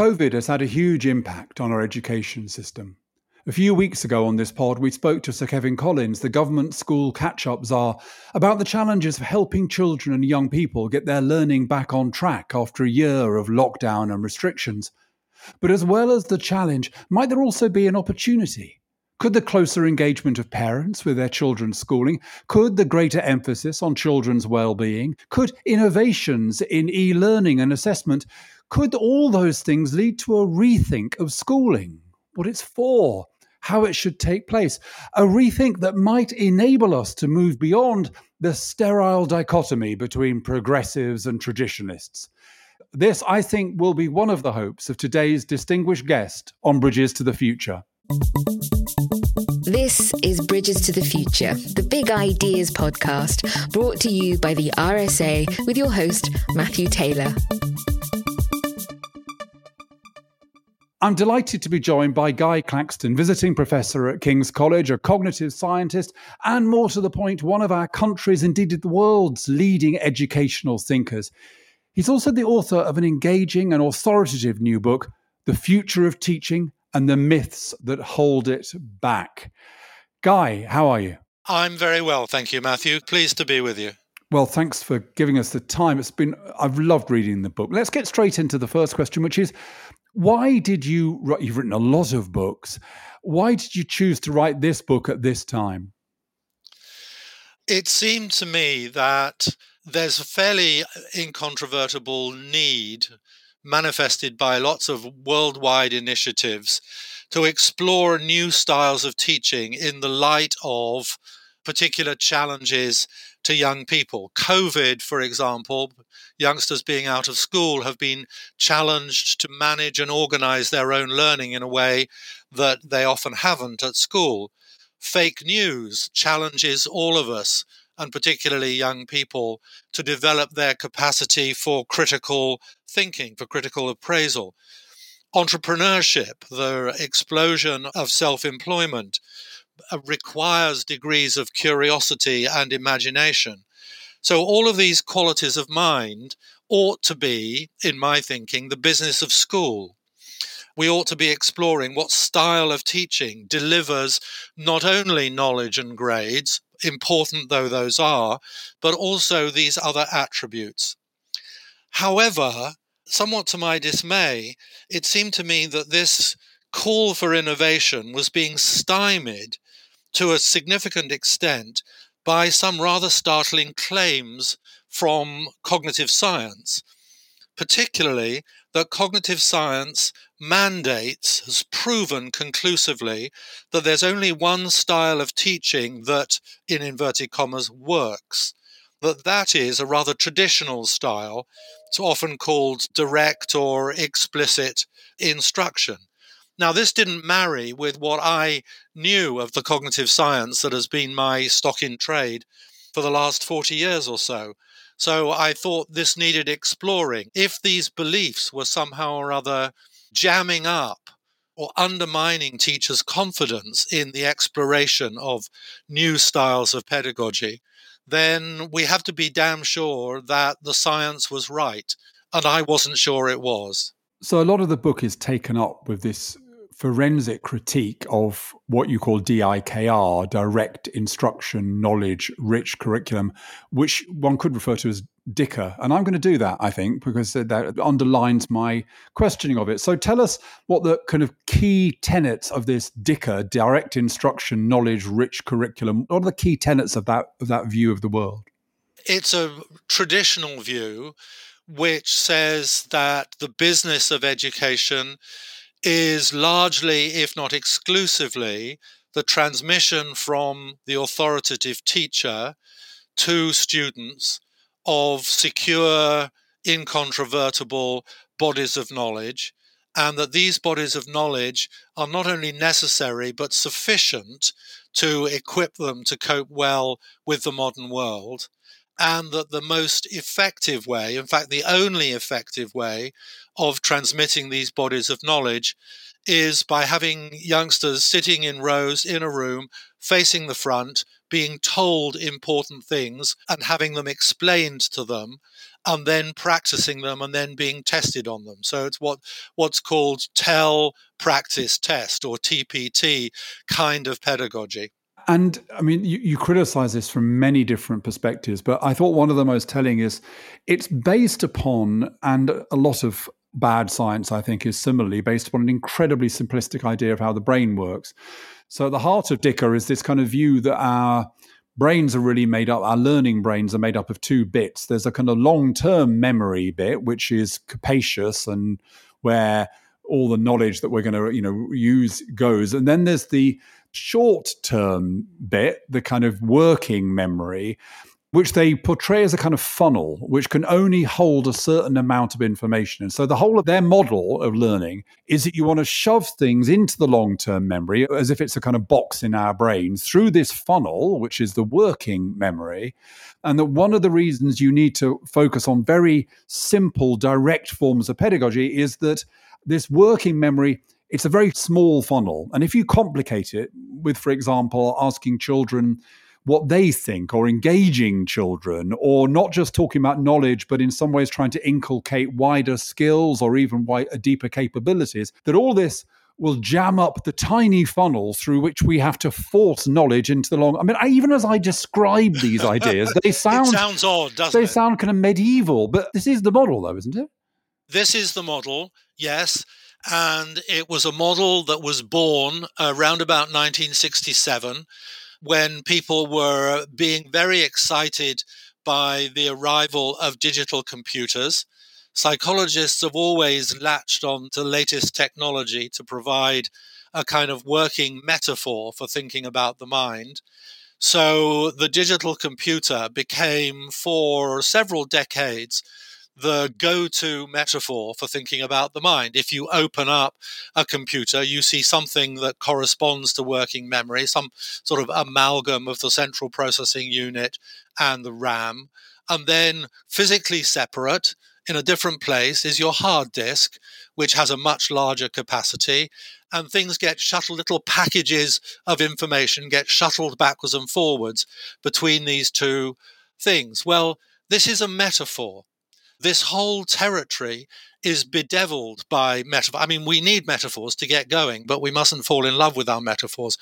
COVID has had a huge impact on our education system. A few weeks ago on this pod, we spoke to Sir Kevan Collins, the government school catch up czar, about the challenges of helping children and young people get their learning back on track after a year of lockdown and restrictions. But as well as the challenge, might there also be an opportunity? Could the closer engagement of parents with their children's schooling, could the greater emphasis on children's well-being, could innovations in e-learning and assessment, could all those things lead to a rethink of schooling, what it's for, how it should take place, a rethink that might enable us to move beyond the sterile dichotomy between progressives and traditionalists. This, I think, will be one of the hopes of today's distinguished guest on Bridges to the Future. This is Bridges to the Future, the Big Ideas podcast, brought to you by the RSA with your host, Matthew Taylor. I'm delighted to be joined by Guy Claxton, visiting professor at King's College, a cognitive scientist, and more to the point, one of our country's, indeed the world's leading educational thinkers. He's also the author of an engaging and authoritative new book, The Future of Teaching and the myths that hold it back. Guy, how are you? I'm very well, thank you, Matthew. Pleased to be with you. Well, thanks for giving us the time. It's been I've loved reading the book. Let's get straight into the first question, which is why did you you've written a lot of books. Why did you choose to write this book at this time? It seemed to me that there's a fairly incontrovertible need manifested by lots of worldwide initiatives to explore new styles of teaching in the light of particular challenges to young people. COVID, for example, youngsters being out of school have been challenged to manage and organize their own learning in a way that they often haven't at school. Fake news challenges all of us and particularly young people, to develop their capacity for critical thinking, for critical appraisal. Entrepreneurship, the explosion of self employment, uh, requires degrees of curiosity and imagination. So, all of these qualities of mind ought to be, in my thinking, the business of school we ought to be exploring what style of teaching delivers not only knowledge and grades, important though those are, but also these other attributes. However, somewhat to my dismay, it seemed to me that this call for innovation was being stymied to a significant extent by some rather startling claims from cognitive science, particularly that cognitive science mandates has proven conclusively that there's only one style of teaching that, in inverted commas, works. That that is a rather traditional style. It's often called direct or explicit instruction. Now, this didn't marry with what I knew of the cognitive science that has been my stock in trade for the last 40 years or so. So I thought this needed exploring. If these beliefs were somehow or other jamming up or undermining teachers' confidence in the exploration of new styles of pedagogy, then we have to be damn sure that the science was right. And I wasn't sure it was. So a lot of the book is taken up with this forensic critique of what you call DIKR, direct instruction, knowledge, rich curriculum, which one could refer to as Dicker. And I'm going to do that, I think, because that underlines my questioning of it. So tell us what the kind of key tenets of this Dicker, direct instruction, knowledge, rich curriculum, what are the key tenets of that, of that view of the world? It's a traditional view which says that the business of education is largely, if not exclusively, the transmission from the authoritative teacher to students of secure, incontrovertible bodies of knowledge, and that these bodies of knowledge are not only necessary but sufficient to equip them to cope well with the modern world and that the most effective way, in fact, the only effective way of transmitting these bodies of knowledge is by having youngsters sitting in rows in a room facing the front, being told important things and having them explained to them, and then practicing them and then being tested on them. So it's what what's called tell, practice, test or TPT kind of pedagogy. And I mean, you, you, criticize this from many different perspectives, but I thought one of the most telling is it's based upon, and a lot of bad science, I think, is similarly based upon an incredibly simplistic idea of how the brain works. So, the heart of Dicker is this kind of view that our brains are really made up, our learning brains are made up of two bits. There's a kind of long term memory bit, which is capacious and where all the knowledge that we're going to you know use goes and then there's the short term bit the kind of working memory which they portray as a kind of funnel, which can only hold a certain amount of information. And so the whole of their model of learning is that you want to shove things into the long term memory as if it's a kind of box in our brains through this funnel, which is the working memory. And that one of the reasons you need to focus on very simple, direct forms of pedagogy is that this working memory it's a very small funnel. And if you complicate it with, for example, asking children what they think or engaging children or not just talking about knowledge but in some ways trying to inculcate wider skills or even wider, uh, deeper capabilities that all this will jam up the tiny funnel through which we have to force knowledge into the long. I mean, I, even as I describe these ideas, they sound sounds odd, doesn't they it? sound kind of medieval, but this is the model, though, isn't it? This is the model, yes, and it was a model that was born uh, around about 1967 when people were being very excited by the arrival of digital computers. Psychologists have always latched on to latest technology to provide a kind of working metaphor for thinking about the mind. So the digital computer became, for several decades, the go to metaphor for thinking about the mind. If you open up a computer, you see something that corresponds to working memory, some sort of amalgam of the central processing unit and the RAM. And then physically separate in a different place is your hard disk, which has a much larger capacity. And things get shuttled, little packages of information get shuttled backwards and forwards between these two things. Well, this is a metaphor this whole territory is bedeviled by metaphor. I mean, we need metaphors to get going, but we mustn't fall in love with our metaphors.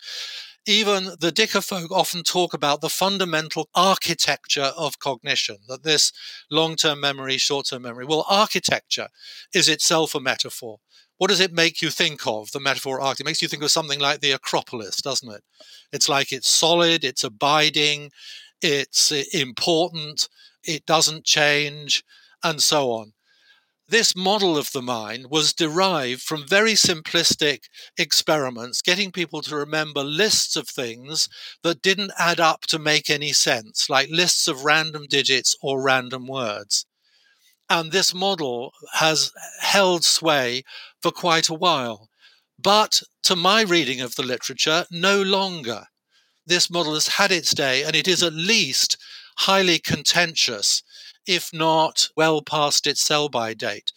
Even the Dicker folk often talk about the fundamental architecture of cognition, that this long term memory, short term memory. Well, architecture is itself a metaphor. What does it make you think of, the metaphor architecture? It makes you think of something like the Acropolis, doesn't it? It's like it's solid, it's abiding, it's uh, important, it doesn't change and so on. This model of the mind was derived from very simplistic experiments, getting people to remember lists of things that didn't add up to make any sense, like lists of random digits or random words. And this model has held sway for quite a while. But to my reading of the literature, no longer. This model has had its day, and it is at least highly contentious if not well past its sell by date.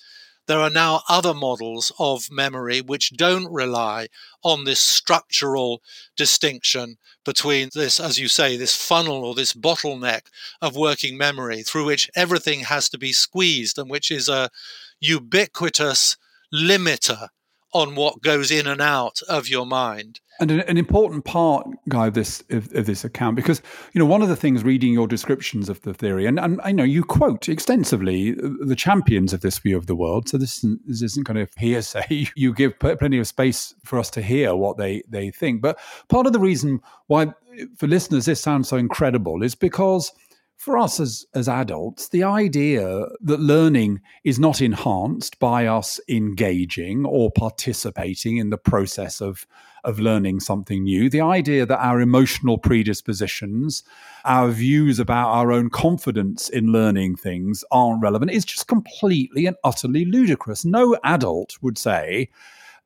There are now other models of memory which don't rely on this structural distinction between this, as you say, this funnel or this bottleneck of working memory through which everything has to be squeezed and which is a ubiquitous limiter on what goes in and out of your mind. And an, an important part, Guy, of this of, of, this account, because you know one of the things reading your descriptions of the theory, and, and I know you quote extensively the champions of this view of the world. So this isn't, this isn't kind of hearsay. You give plenty of space for us to hear what they they think. But part of the reason why, for listeners, this sounds so incredible is because for us as, as adults, the idea that learning is not enhanced by us engaging or participating in the process of, of learning something new, the idea that our emotional predispositions, our views about our own confidence in learning things aren't relevant is just completely and utterly ludicrous. No adult would say,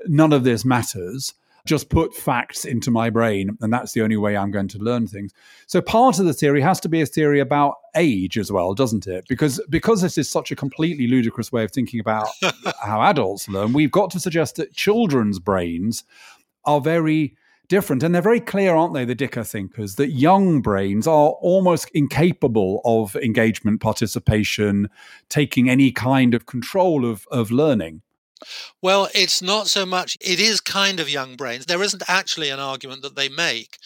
none of this matters just put facts into my brain, and that's the only way I'm going to learn things. So part of the theory has to be a theory about age as well, doesn't it? Because because this is such a completely ludicrous way of thinking about how adults learn, we've got to suggest that children's brains are very different. And they're very clear, aren't they, the Dicker thinkers, that young brains are almost incapable of engagement, participation, taking any kind of control of, of learning. Well, it's not so much, it is kind of young brains. There isn't actually an argument that they make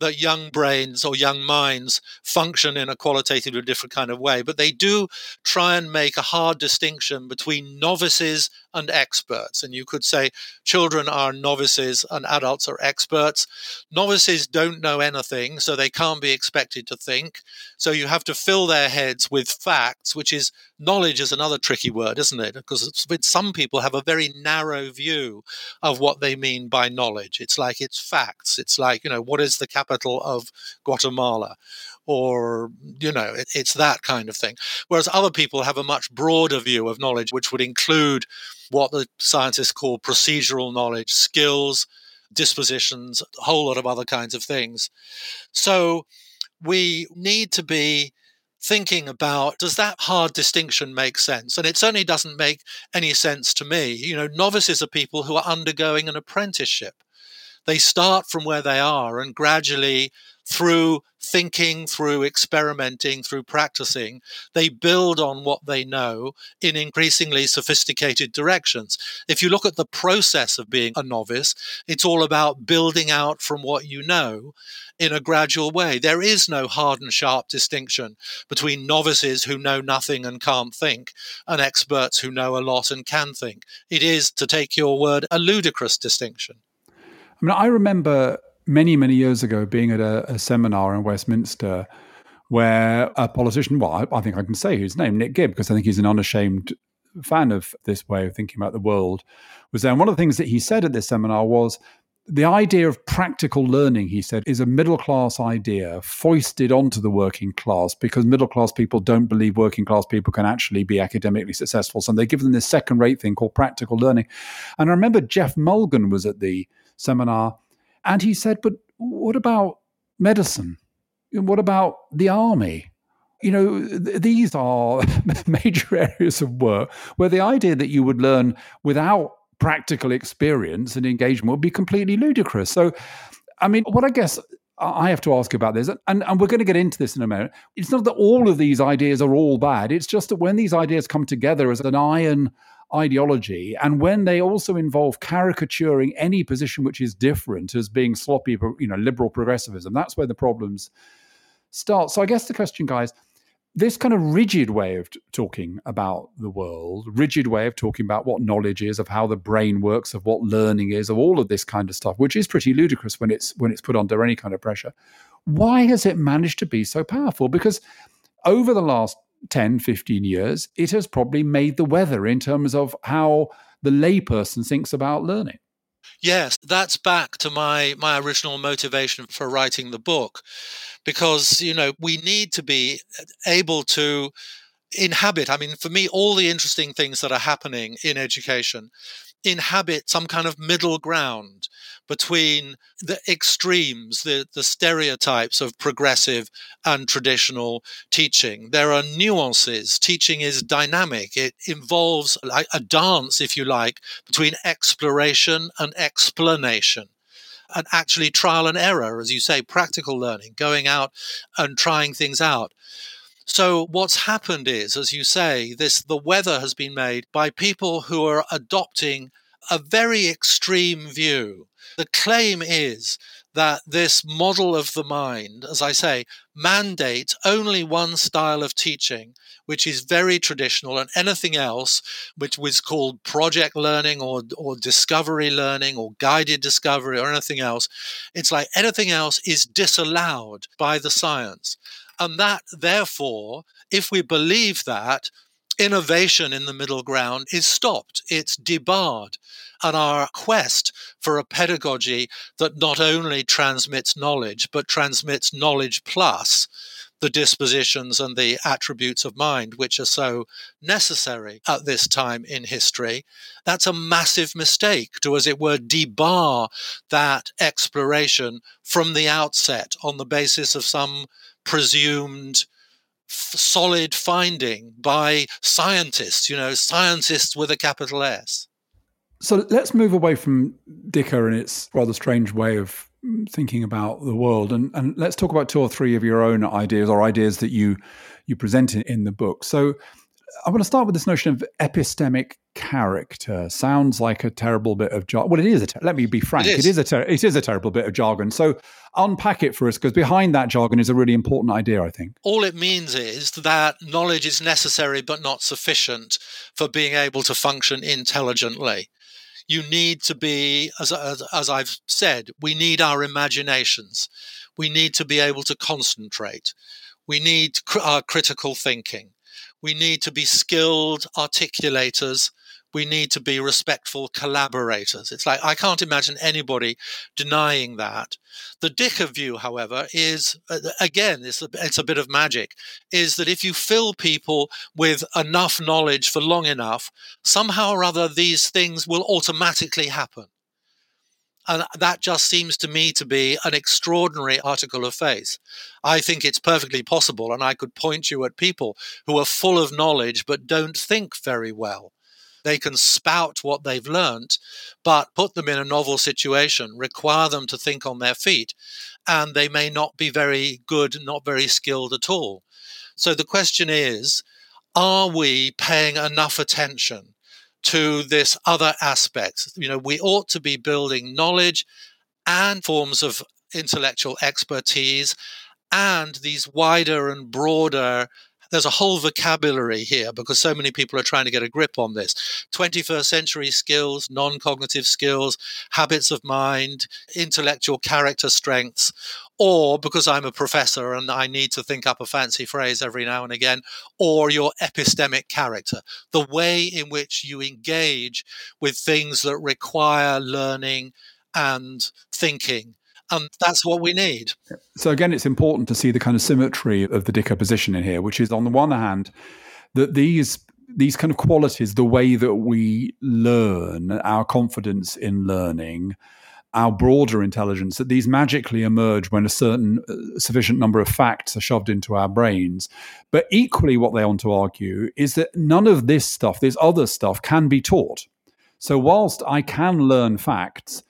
that young brains or young minds function in a qualitatively different kind of way, but they do try and make a hard distinction between novices and experts. And you could say children are novices and adults are experts. Novices don't know anything, so they can't be expected to think. So you have to fill their heads with facts, which is knowledge is another tricky word, isn't it? Because some people have a very narrow view of what they mean by knowledge. It's like it's facts. It's like, you know, what is the capital of Guatemala? Or, you know, it, it's that kind of thing. Whereas other people have a much broader view of knowledge, which would include what the scientists call procedural knowledge, skills, dispositions, a whole lot of other kinds of things. So we need to be thinking about does that hard distinction make sense? And it certainly doesn't make any sense to me. You know, novices are people who are undergoing an apprenticeship. They start from where they are and gradually through thinking, through experimenting, through practicing, they build on what they know in increasingly sophisticated directions. If you look at the process of being a novice, it's all about building out from what you know in a gradual way. There is no hard and sharp distinction between novices who know nothing and can't think and experts who know a lot and can think. It is, to take your word, a ludicrous distinction. I mean, I remember many, many years ago being at a, a seminar in Westminster where a politician, well, I, I, think I can say his name, Nick Gibb, because I think he's an unashamed fan of this way of thinking about the world, was there. And one of the things that he said at this seminar was the idea of practical learning, he said, is a middle class idea foisted onto the working class because middle class people don't believe working class people can actually be academically successful. So they give them this second rate thing called practical learning. And I remember Geoff Mulgan was at the seminar and he said, But what about medicine? What about the army? You know, th- these are major areas of work where the idea that you would learn without practical experience and engagement would be completely ludicrous. So, I mean, what I guess I have to ask about this, and, and we're going to get into this in a minute. It's not that all of these ideas are all bad. It's just that when these ideas come together as an iron ideology, and when they also involve caricaturing any position which is different as being sloppy, you know, liberal progressivism, that's where the problems start. So I guess the question, guys, this kind of rigid way of t- talking about the world, rigid way of talking about what knowledge is, of how the brain works, of what learning is, of all of this kind of stuff, which is pretty ludicrous when it's when it's put under any kind of pressure. Why has it managed to be so powerful? Because over the last 10, 15 years, it has probably made the weather in terms of how the layperson thinks about learning. Yes, that's back to my my original motivation for writing the book because you know we need to be able to inhabit i mean for me all the interesting things that are happening in education inhabit some kind of middle ground between the extremes, the, the stereotypes of progressive and traditional teaching. There are nuances. Teaching is dynamic. It involves a dance, if you like, between exploration and explanation and actually trial and error, as you say, practical learning, going out and trying things out. So what's happened is, as you say, this the weather has been made by people who are adopting a very extreme view. The claim is that this model of the mind, as I say, mandates only one style of teaching, which is very traditional, and anything else, which was called project learning or, or discovery learning or guided discovery or anything else, it's like anything else is disallowed by the science. And that, therefore, if we believe that, innovation in the middle ground is stopped, it's debarred. And our quest for a pedagogy that not only transmits knowledge, but transmits knowledge plus the dispositions and the attributes of mind, which are so necessary at this time in history, that's a massive mistake to, as it were, debar that exploration from the outset on the basis of some presumed solid finding by scientists, you know, scientists with a capital S. So let's move away from Dicker and its rather strange way of thinking about the world, and, and let's talk about two or three of your own ideas or ideas that you you present in, in the book. So, I want to start with this notion of epistemic character. Sounds like a terrible bit of jargon. Well, it is. A ter- let me be frank. It is. It is a ter- it is a terrible bit of jargon. So unpack it for us, because behind that jargon is a really important idea. I think all it means is that knowledge is necessary but not sufficient for being able to function intelligently. You need to be, as, as, as I've said, we need our imaginations. We need to be able to concentrate. We need cr- our critical thinking we need to be skilled articulators. We need to be respectful collaborators. It's like, I can't imagine anybody denying that. The Dicker view, however, is again, it's a, it's a bit of magic, is that if you fill people with enough knowledge for long enough, somehow or other these things will automatically happen. And that just seems to me to be an extraordinary article of faith. I think it's perfectly possible, and I could point you at people who are full of knowledge but don't think very well. They can spout what they've learnt, but put them in a novel situation, require them to think on their feet, and they may not be very good, not very skilled at all. So the question is, are we paying enough attention to this other aspect. You know, we ought to be building knowledge and forms of intellectual expertise and these wider and broader there's a whole vocabulary here because so many people are trying to get a grip on this 21st century skills non-cognitive skills habits of mind intellectual character strengths or because I'm a professor and I need to think up a fancy phrase every now and again, or your epistemic character, the way in which you engage with things that require learning and thinking. And that's what we need. So, again, it's important to see the kind of symmetry of the Dicker position in here, which is on the one hand, that these these kind of qualities, the way that we learn, our confidence in learning, our broader intelligence that these magically emerge when a certain uh, sufficient number of facts are shoved into our brains. But equally, what they want to argue is that none of this stuff, this other stuff, can be taught. So, whilst I can learn facts,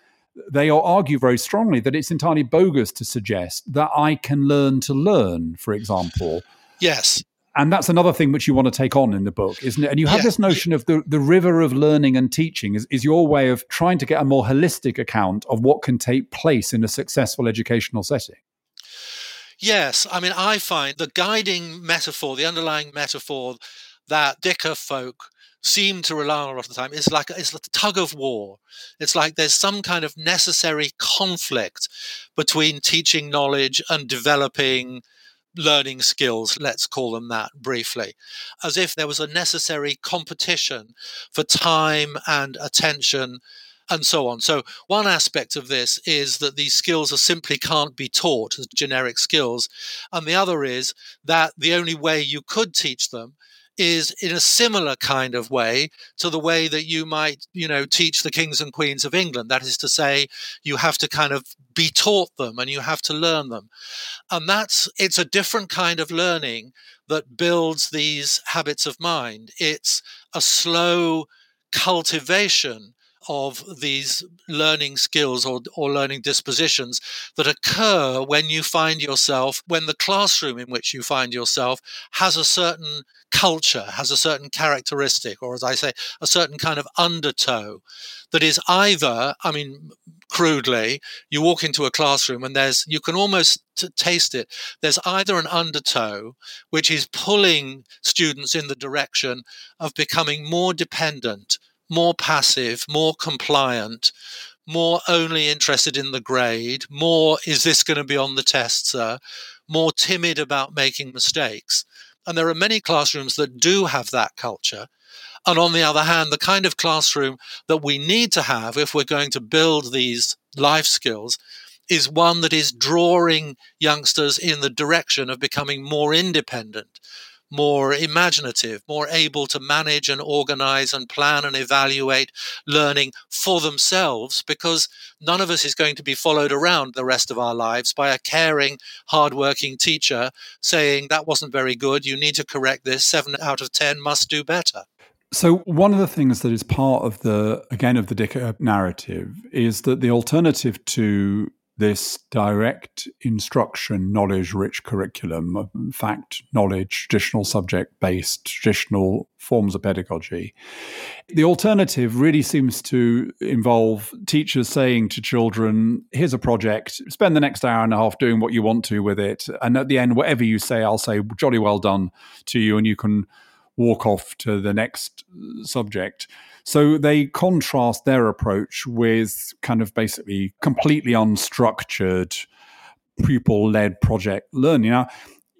they argue very strongly that it's entirely bogus to suggest that I can learn to learn, for example. Yes and that's another thing which you want to take on in the book, isn't it? And you have yeah. this notion of the, the river of learning and teaching is, is your way of trying to get a more holistic account of what can take place in a successful educational setting. Yes. I mean, I find the guiding metaphor, the underlying metaphor that Dicker folk seem to rely on a lot of the time is like it's a tug of war. It's like there's some kind of necessary conflict between teaching knowledge and developing learning skills, let's call them that briefly, as if there was a necessary competition for time and attention and so on. So, one aspect of this is that these skills are simply can't be taught as generic skills. And the other is that the only way you could teach them is in a similar kind of way to the way that you might, you know, teach the kings and queens of England. That is to say, you have to kind of be taught them and you have to learn them. And that's, it's a different kind of learning that builds these habits of mind. It's a slow cultivation of these learning skills or, or learning dispositions that occur when you find yourself, when the classroom in which you find yourself has a certain culture, has a certain characteristic, or as I say, a certain kind of undertow that is either, I mean, crudely, you walk into a classroom and there's, you can almost t- taste it. There's either an undertow, which is pulling students in the direction of becoming more dependent more passive, more compliant, more only interested in the grade, more is this going to be on the test, sir, more timid about making mistakes. And there are many classrooms that do have that culture. And on the other hand, the kind of classroom that we need to have if we're going to build these life skills is one that is drawing youngsters in the direction of becoming more independent, more imaginative, more able to manage and organize and plan and evaluate learning for themselves because none of us is going to be followed around the rest of our lives by a caring, hardworking teacher saying, That wasn't very good. You need to correct this. Seven out of 10 must do better. So one of the things that is part of the again of the Dicker narrative is that the alternative to this direct instruction, knowledge rich curriculum, fact, knowledge, traditional subject based, traditional forms of pedagogy. The alternative really seems to involve teachers saying to children, here's a project, spend the next hour and a half doing what you want to with it. And at the end, whatever you say, I'll say, jolly well done to you, and you can walk off to the next uh, subject. So they contrast their approach with kind of basically completely unstructured pupil led project learning. Now,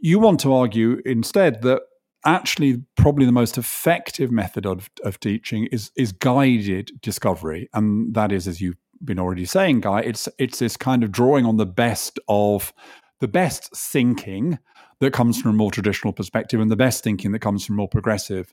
you want to argue instead that actually probably the most effective method of, of teaching is is guided discovery and that is as you've been already saying Guy it's it's this kind of drawing on the best of the best thinking that comes from a more traditional perspective and the best thinking that comes from more progressive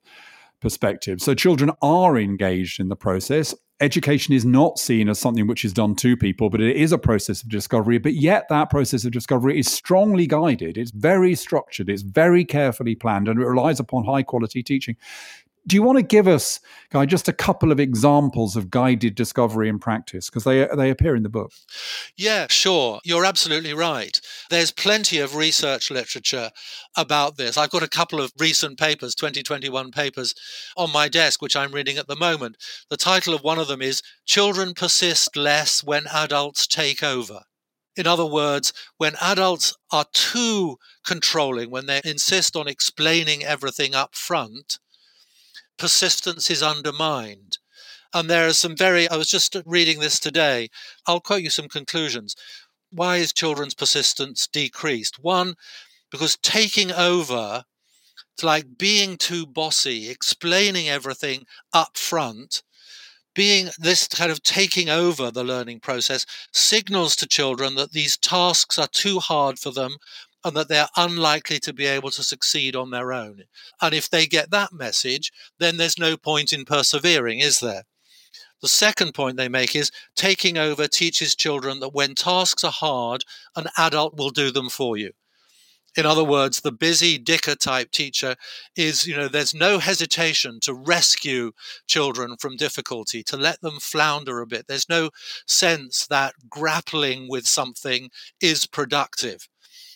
perspective. So children are engaged in the process. Education is not seen as something which is done to people, but it is a process of discovery. But yet, that process of discovery is strongly guided, it's very structured, it's very carefully planned, and it relies upon high quality teaching. Do you want to give us, Guy, just a couple of examples of guided discovery in practice? Because they, they appear in the book. Yeah, sure. You're absolutely right. There's plenty of research literature about this. I've got a couple of recent papers, 2021 papers, on my desk, which I'm reading at the moment. The title of one of them is Children Persist Less When Adults Take Over. In other words, when adults are too controlling, when they insist on explaining everything up front, persistence is undermined. And there are some very, I was just reading this today. I'll quote you some conclusions. Why is children's persistence decreased? One, because taking over, it's like being too bossy, explaining everything up front, being this kind of taking over the learning process signals to children that these tasks are too hard for them and that they're unlikely to be able to succeed on their own. And if they get that message, then there's no point in persevering, is there? The second point they make is taking over teaches children that when tasks are hard, an adult will do them for you. In other words, the busy dicker type teacher is, you know, there's no hesitation to rescue children from difficulty, to let them flounder a bit. There's no sense that grappling with something is productive.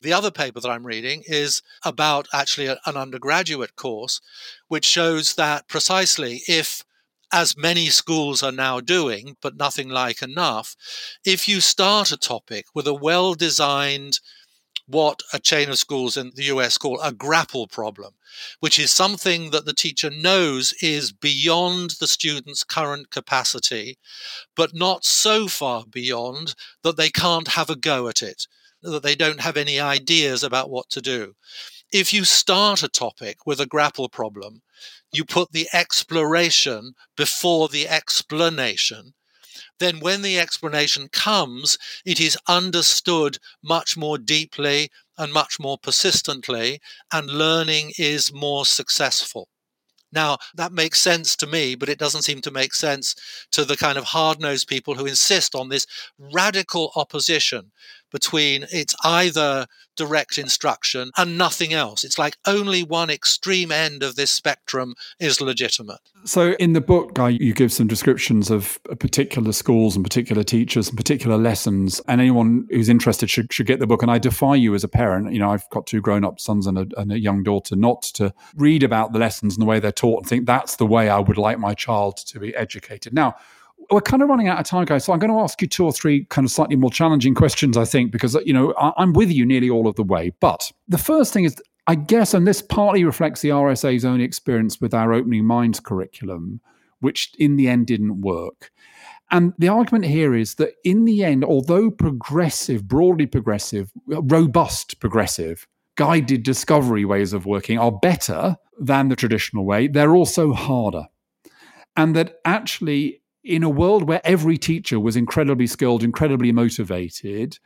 The other paper that I'm reading is about actually an undergraduate course, which shows that precisely if as many schools are now doing, but nothing like enough, if you start a topic with a well designed, what a chain of schools in the US call a grapple problem, which is something that the teacher knows is beyond the student's current capacity, but not so far beyond that they can't have a go at it that they don't have any ideas about what to do. If you start a topic with a grapple problem, you put the exploration before the explanation, then when the explanation comes, it is understood much more deeply and much more persistently, and learning is more successful. Now, that makes sense to me, but it doesn't seem to make sense to the kind of hard nosed people who insist on this radical opposition between it's either direct instruction and nothing else. It's like only one extreme end of this spectrum is legitimate. So, in the book, Guy, you give some descriptions of uh, particular schools and particular teachers and particular lessons. And anyone who's interested should, should get the book. And I defy you as a parent, you know, I've got two grown up sons and a, and a young daughter, not to read about the lessons and the way they're taught and think that's the way I would like my child to be educated. Now, we're kind of running out of time, guys. So I'm going to ask you two or three kind of slightly more challenging questions, I think, because, you know, I'm with you nearly all of the way. But the first thing is, I guess, and this partly reflects the RSA's own experience with our opening minds curriculum, which in the end didn't work. And the argument here is that in the end, although progressive, broadly progressive, robust progressive, guided discovery ways of working are better than the traditional way, they're also harder. And that actually, in a world where every teacher was incredibly skilled, incredibly motivated,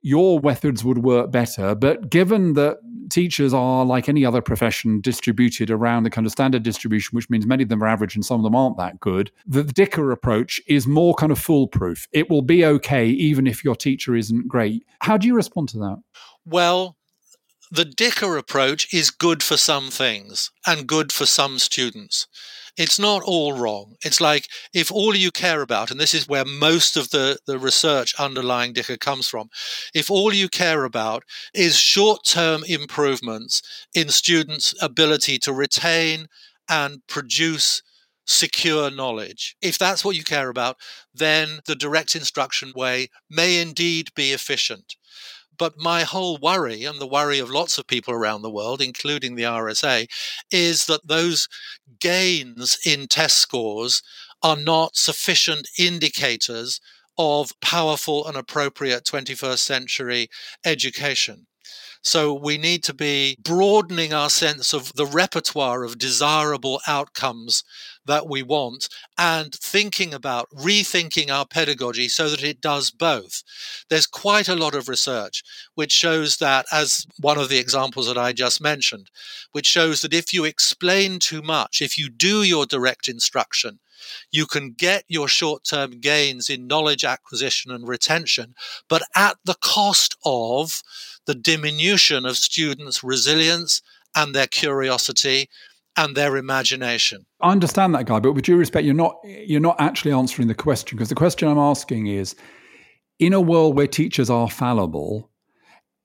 your methods would work better. But given that teachers are, like any other profession, distributed around the kind of standard distribution, which means many of them are average and some of them aren't that good, the Dicker approach is more kind of foolproof. It will be okay even if your teacher isn't great. How do you respond to that? Well, the Dicker approach is good for some things and good for some students. It's not all wrong. It's like if all you care about, and this is where most of the, the research underlying Dicker comes from, if all you care about is short term improvements in students' ability to retain and produce secure knowledge. If that's what you care about, then the direct instruction way may indeed be efficient. But my whole worry, and the worry of lots of people around the world, including the RSA, is that those gains in test scores are not sufficient indicators of powerful and appropriate 21st century education. So we need to be broadening our sense of the repertoire of desirable outcomes that we want and thinking about rethinking our pedagogy so that it does both. There's quite a lot of research which shows that, as one of the examples that I just mentioned, which shows that if you explain too much, if you do your direct instruction, you can get your short term gains in knowledge acquisition and retention, but at the cost of the diminution of students' resilience and their curiosity and their imagination. I understand that, Guy, but with due respect, you're not you're not actually answering the question because the question I'm asking is: in a world where teachers are fallible,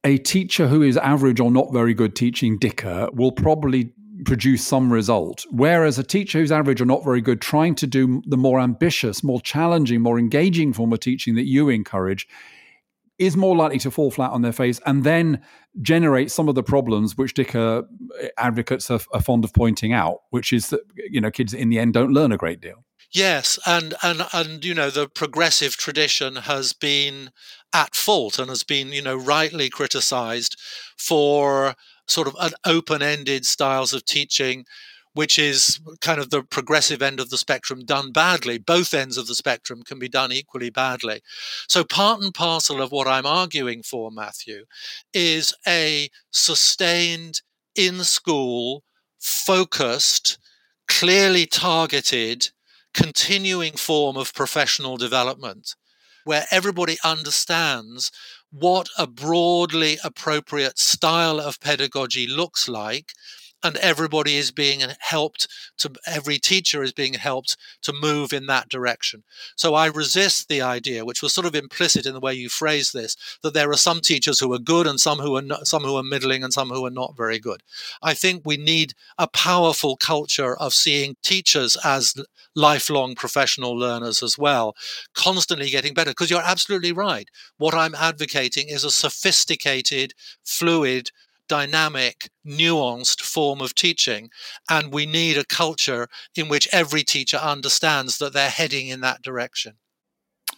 a teacher who is average or not very good teaching Dicker will probably produce some result. Whereas a teacher who's average or not very good, trying to do the more ambitious, more challenging, more engaging form of teaching that you encourage, is more likely to fall flat on their face and then generate some of the problems which Dicker uh, advocates are, are fond of pointing out, which is that you know kids in the end don't learn a great deal. Yes, and and and you know the progressive tradition has been at fault and has been you know rightly criticized for sort of an open-ended styles of teaching which is kind of the progressive end of the spectrum done badly. Both ends of the spectrum can be done equally badly. So, part and parcel of what I'm arguing for, Matthew, is a sustained, in school, focused, clearly targeted, continuing form of professional development where everybody understands what a broadly appropriate style of pedagogy looks like and everybody is being helped to every teacher is being helped to move in that direction. So i resist the idea which was sort of implicit in the way you phrase this that there are some teachers who are good and some who are not, some who are middling and some who are not very good. I think we need a powerful culture of seeing teachers as lifelong professional learners as well constantly getting better because you're absolutely right. What i'm advocating is a sophisticated fluid dynamic, nuanced form of teaching. And we need a culture in which every teacher understands that they're heading in that direction.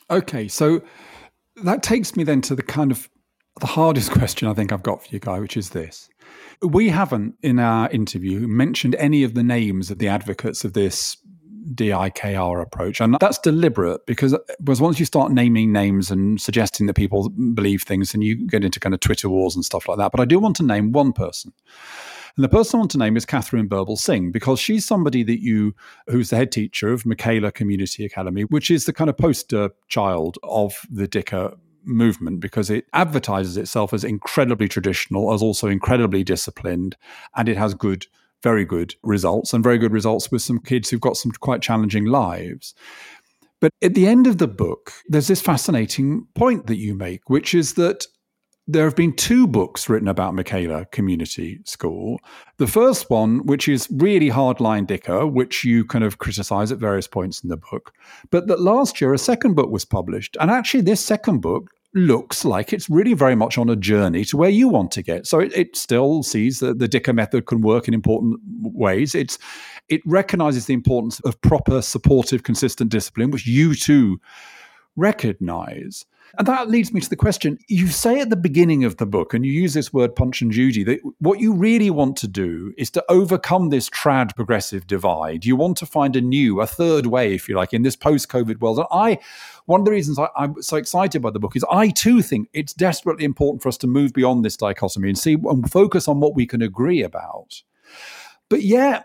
Okay, so that takes me then to the kind of the hardest question I think I've got for you, Guy, which is this. We haven't in our interview mentioned any of the names of the advocates of this DIKR approach. And that's deliberate because, because once you start naming names and suggesting that people believe things, and you get into kind of Twitter wars and stuff like that. But I do want to name one person. And the person I want to name is Katharine Burble Birbalsingh because she's somebody that you, who's the head teacher of Michaela Community Academy, which is the kind of poster child of the Dicker movement because it advertises itself as incredibly traditional, as also incredibly disciplined, and it has good very good results and very good results with some kids who've got some quite challenging lives. But at the end of the book, there's this fascinating point that you make, which is that there have been two books written about Michaela Community School. The first one, which is really hardline Dicker, which you kind of criticize at various points in the book. But that last year, a second book was published. And actually, this second book looks like it's really very much on a journey to where you want to get. So it, it still sees that the Dicker method can work in important ways. It's it recognizes the importance of proper, supportive, consistent discipline, which you too recognize. And that leads me to the question you say at the beginning of the book, and you use this word punch and Judy, that what you really want to do is to overcome this trad progressive divide. You want to find a new, a third way, if you like, in this post COVID world. And I, one of the reasons I, am so excited by the book is I too think it's desperately important for us to move beyond this dichotomy and see and focus on what we can agree about. But yeah,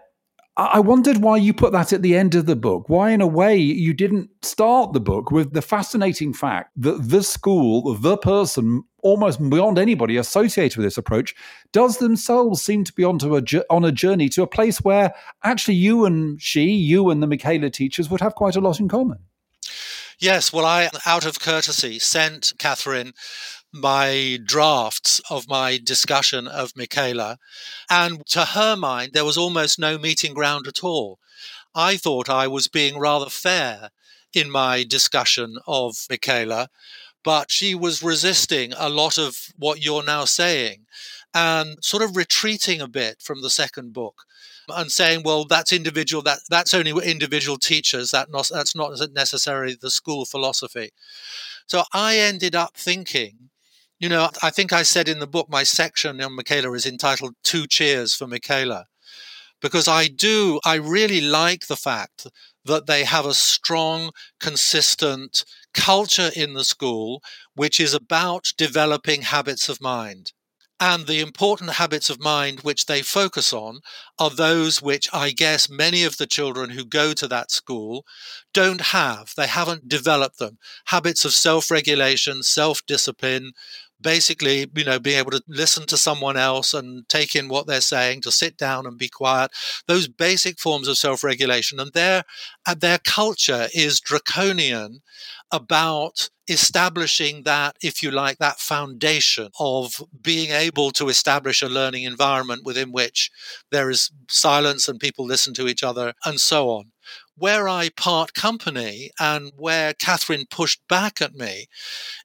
I wondered why you put that at the end of the book. Why, in a way, you didn't start the book with the fascinating fact that the school, the person almost beyond anybody associated with this approach, does themselves seem to be onto a, on a journey to a place where actually you and she, you and the Michaela teachers would have quite a lot in common. Yes, well, I, out of courtesy, sent Katharine my drafts of my discussion of Michaela. And to her mind, there was almost no meeting ground at all. I thought I was being rather fair in my discussion of Michaela, but she was resisting a lot of what you're now saying and sort of retreating a bit from the second book and saying, well, that's individual, that, that's only individual teachers, that not, that's not necessarily the school philosophy. So I ended up thinking, you know, I think I said in the book, my section on Michaela is entitled Two Cheers for Michaela because I do, I really like the fact that they have a strong, consistent culture in the school, which is about developing habits of mind. And the important habits of mind which they focus on are those which I guess many of the children who go to that school don't have. They haven't developed them. Habits of self regulation, self discipline, basically, you know, being able to listen to someone else and take in what they're saying, to sit down and be quiet, those basic forms of self-regulation. And their, uh, their culture is draconian about establishing that, if you like, that foundation of being able to establish a learning environment within which there is silence and people listen to each other and so on. Where I part company and where Katharine pushed back at me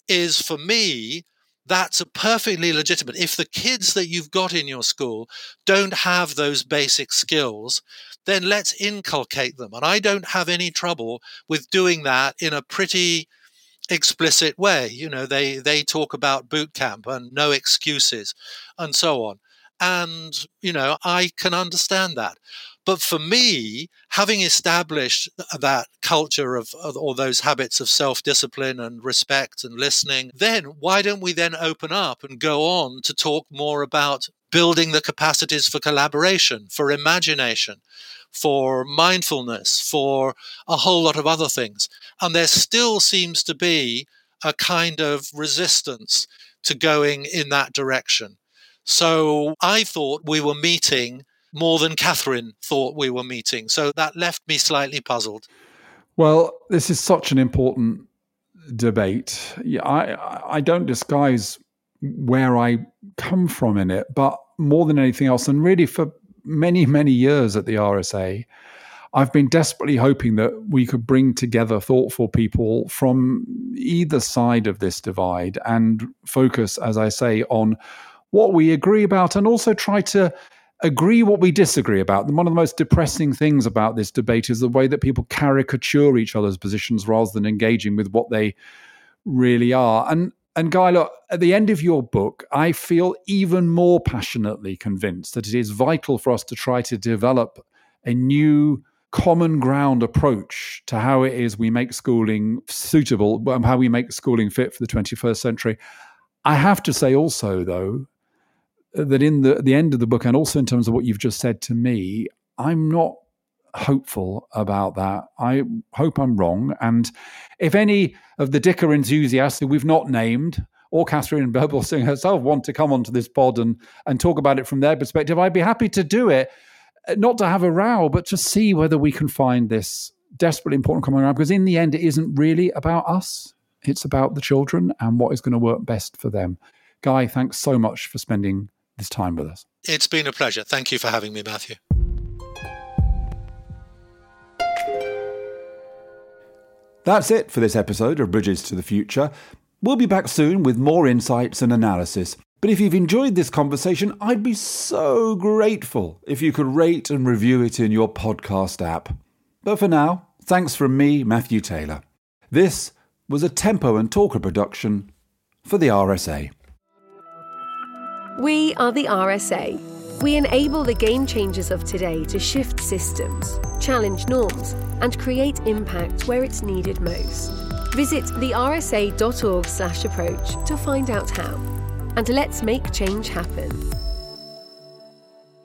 is for me that's perfectly legitimate. If the kids that you've got in your school don't have those basic skills, then let's inculcate them. And I don't have any trouble with doing that in a pretty explicit way. You know, they they talk about boot camp and no excuses and so on. And, you know, I can understand that. But for me, having established that culture of, all those habits of self discipline and respect and listening, then why don't we then open up and go on to talk more about building the capacities for collaboration, for imagination, for mindfulness, for a whole lot of other things? And there still seems to be a kind of resistance to going in that direction. So I thought we were meeting more than Katharine thought we were meeting. So that left me slightly puzzled. Well, this is such an important debate. Yeah, I I don't disguise where I come from in it, but more than anything else, and really for many many years at the RSA, I've been desperately hoping that we could bring together thoughtful people from either side of this divide and focus, as I say, on what we agree about and also try to agree what we disagree about. One of the most depressing things about this debate is the way that people caricature each other's positions rather than engaging with what they really are. And and Guy, look, at the end of your book, I feel even more passionately convinced that it is vital for us to try to develop a new common ground approach to how it is we make schooling suitable, how we make schooling fit for the 21st century. I have to say also, though, that in the the end of the book, and also in terms of what you've just said to me, I'm not hopeful about that. I hope I'm wrong. And if any of the Dicker enthusiasts who we've not named, or Katharine Birbalsingh herself, want to come onto this pod and, and talk about it from their perspective, I'd be happy to do it. Uh, not to have a row, but to see whether we can find this desperately important common ground. Because in the end, it isn't really about us. It's about the children and what is going to work best for them. Guy, thanks so much for spending this time with us. It's been a pleasure. Thank you for having me, Matthew. That's it for this episode of Bridges to the Future. We'll be back soon with more insights and analysis. But if you've enjoyed this conversation, I'd be so grateful if you could rate and review it in your podcast app. But for now, thanks from me, Matthew Taylor. This was a Tempo and Talker production for the RSA. We are the RSA. We enable the game changers of today to shift systems, challenge norms, and create impact where it's needed most. Visit thersa.org/approach to find out how. And let's make change happen.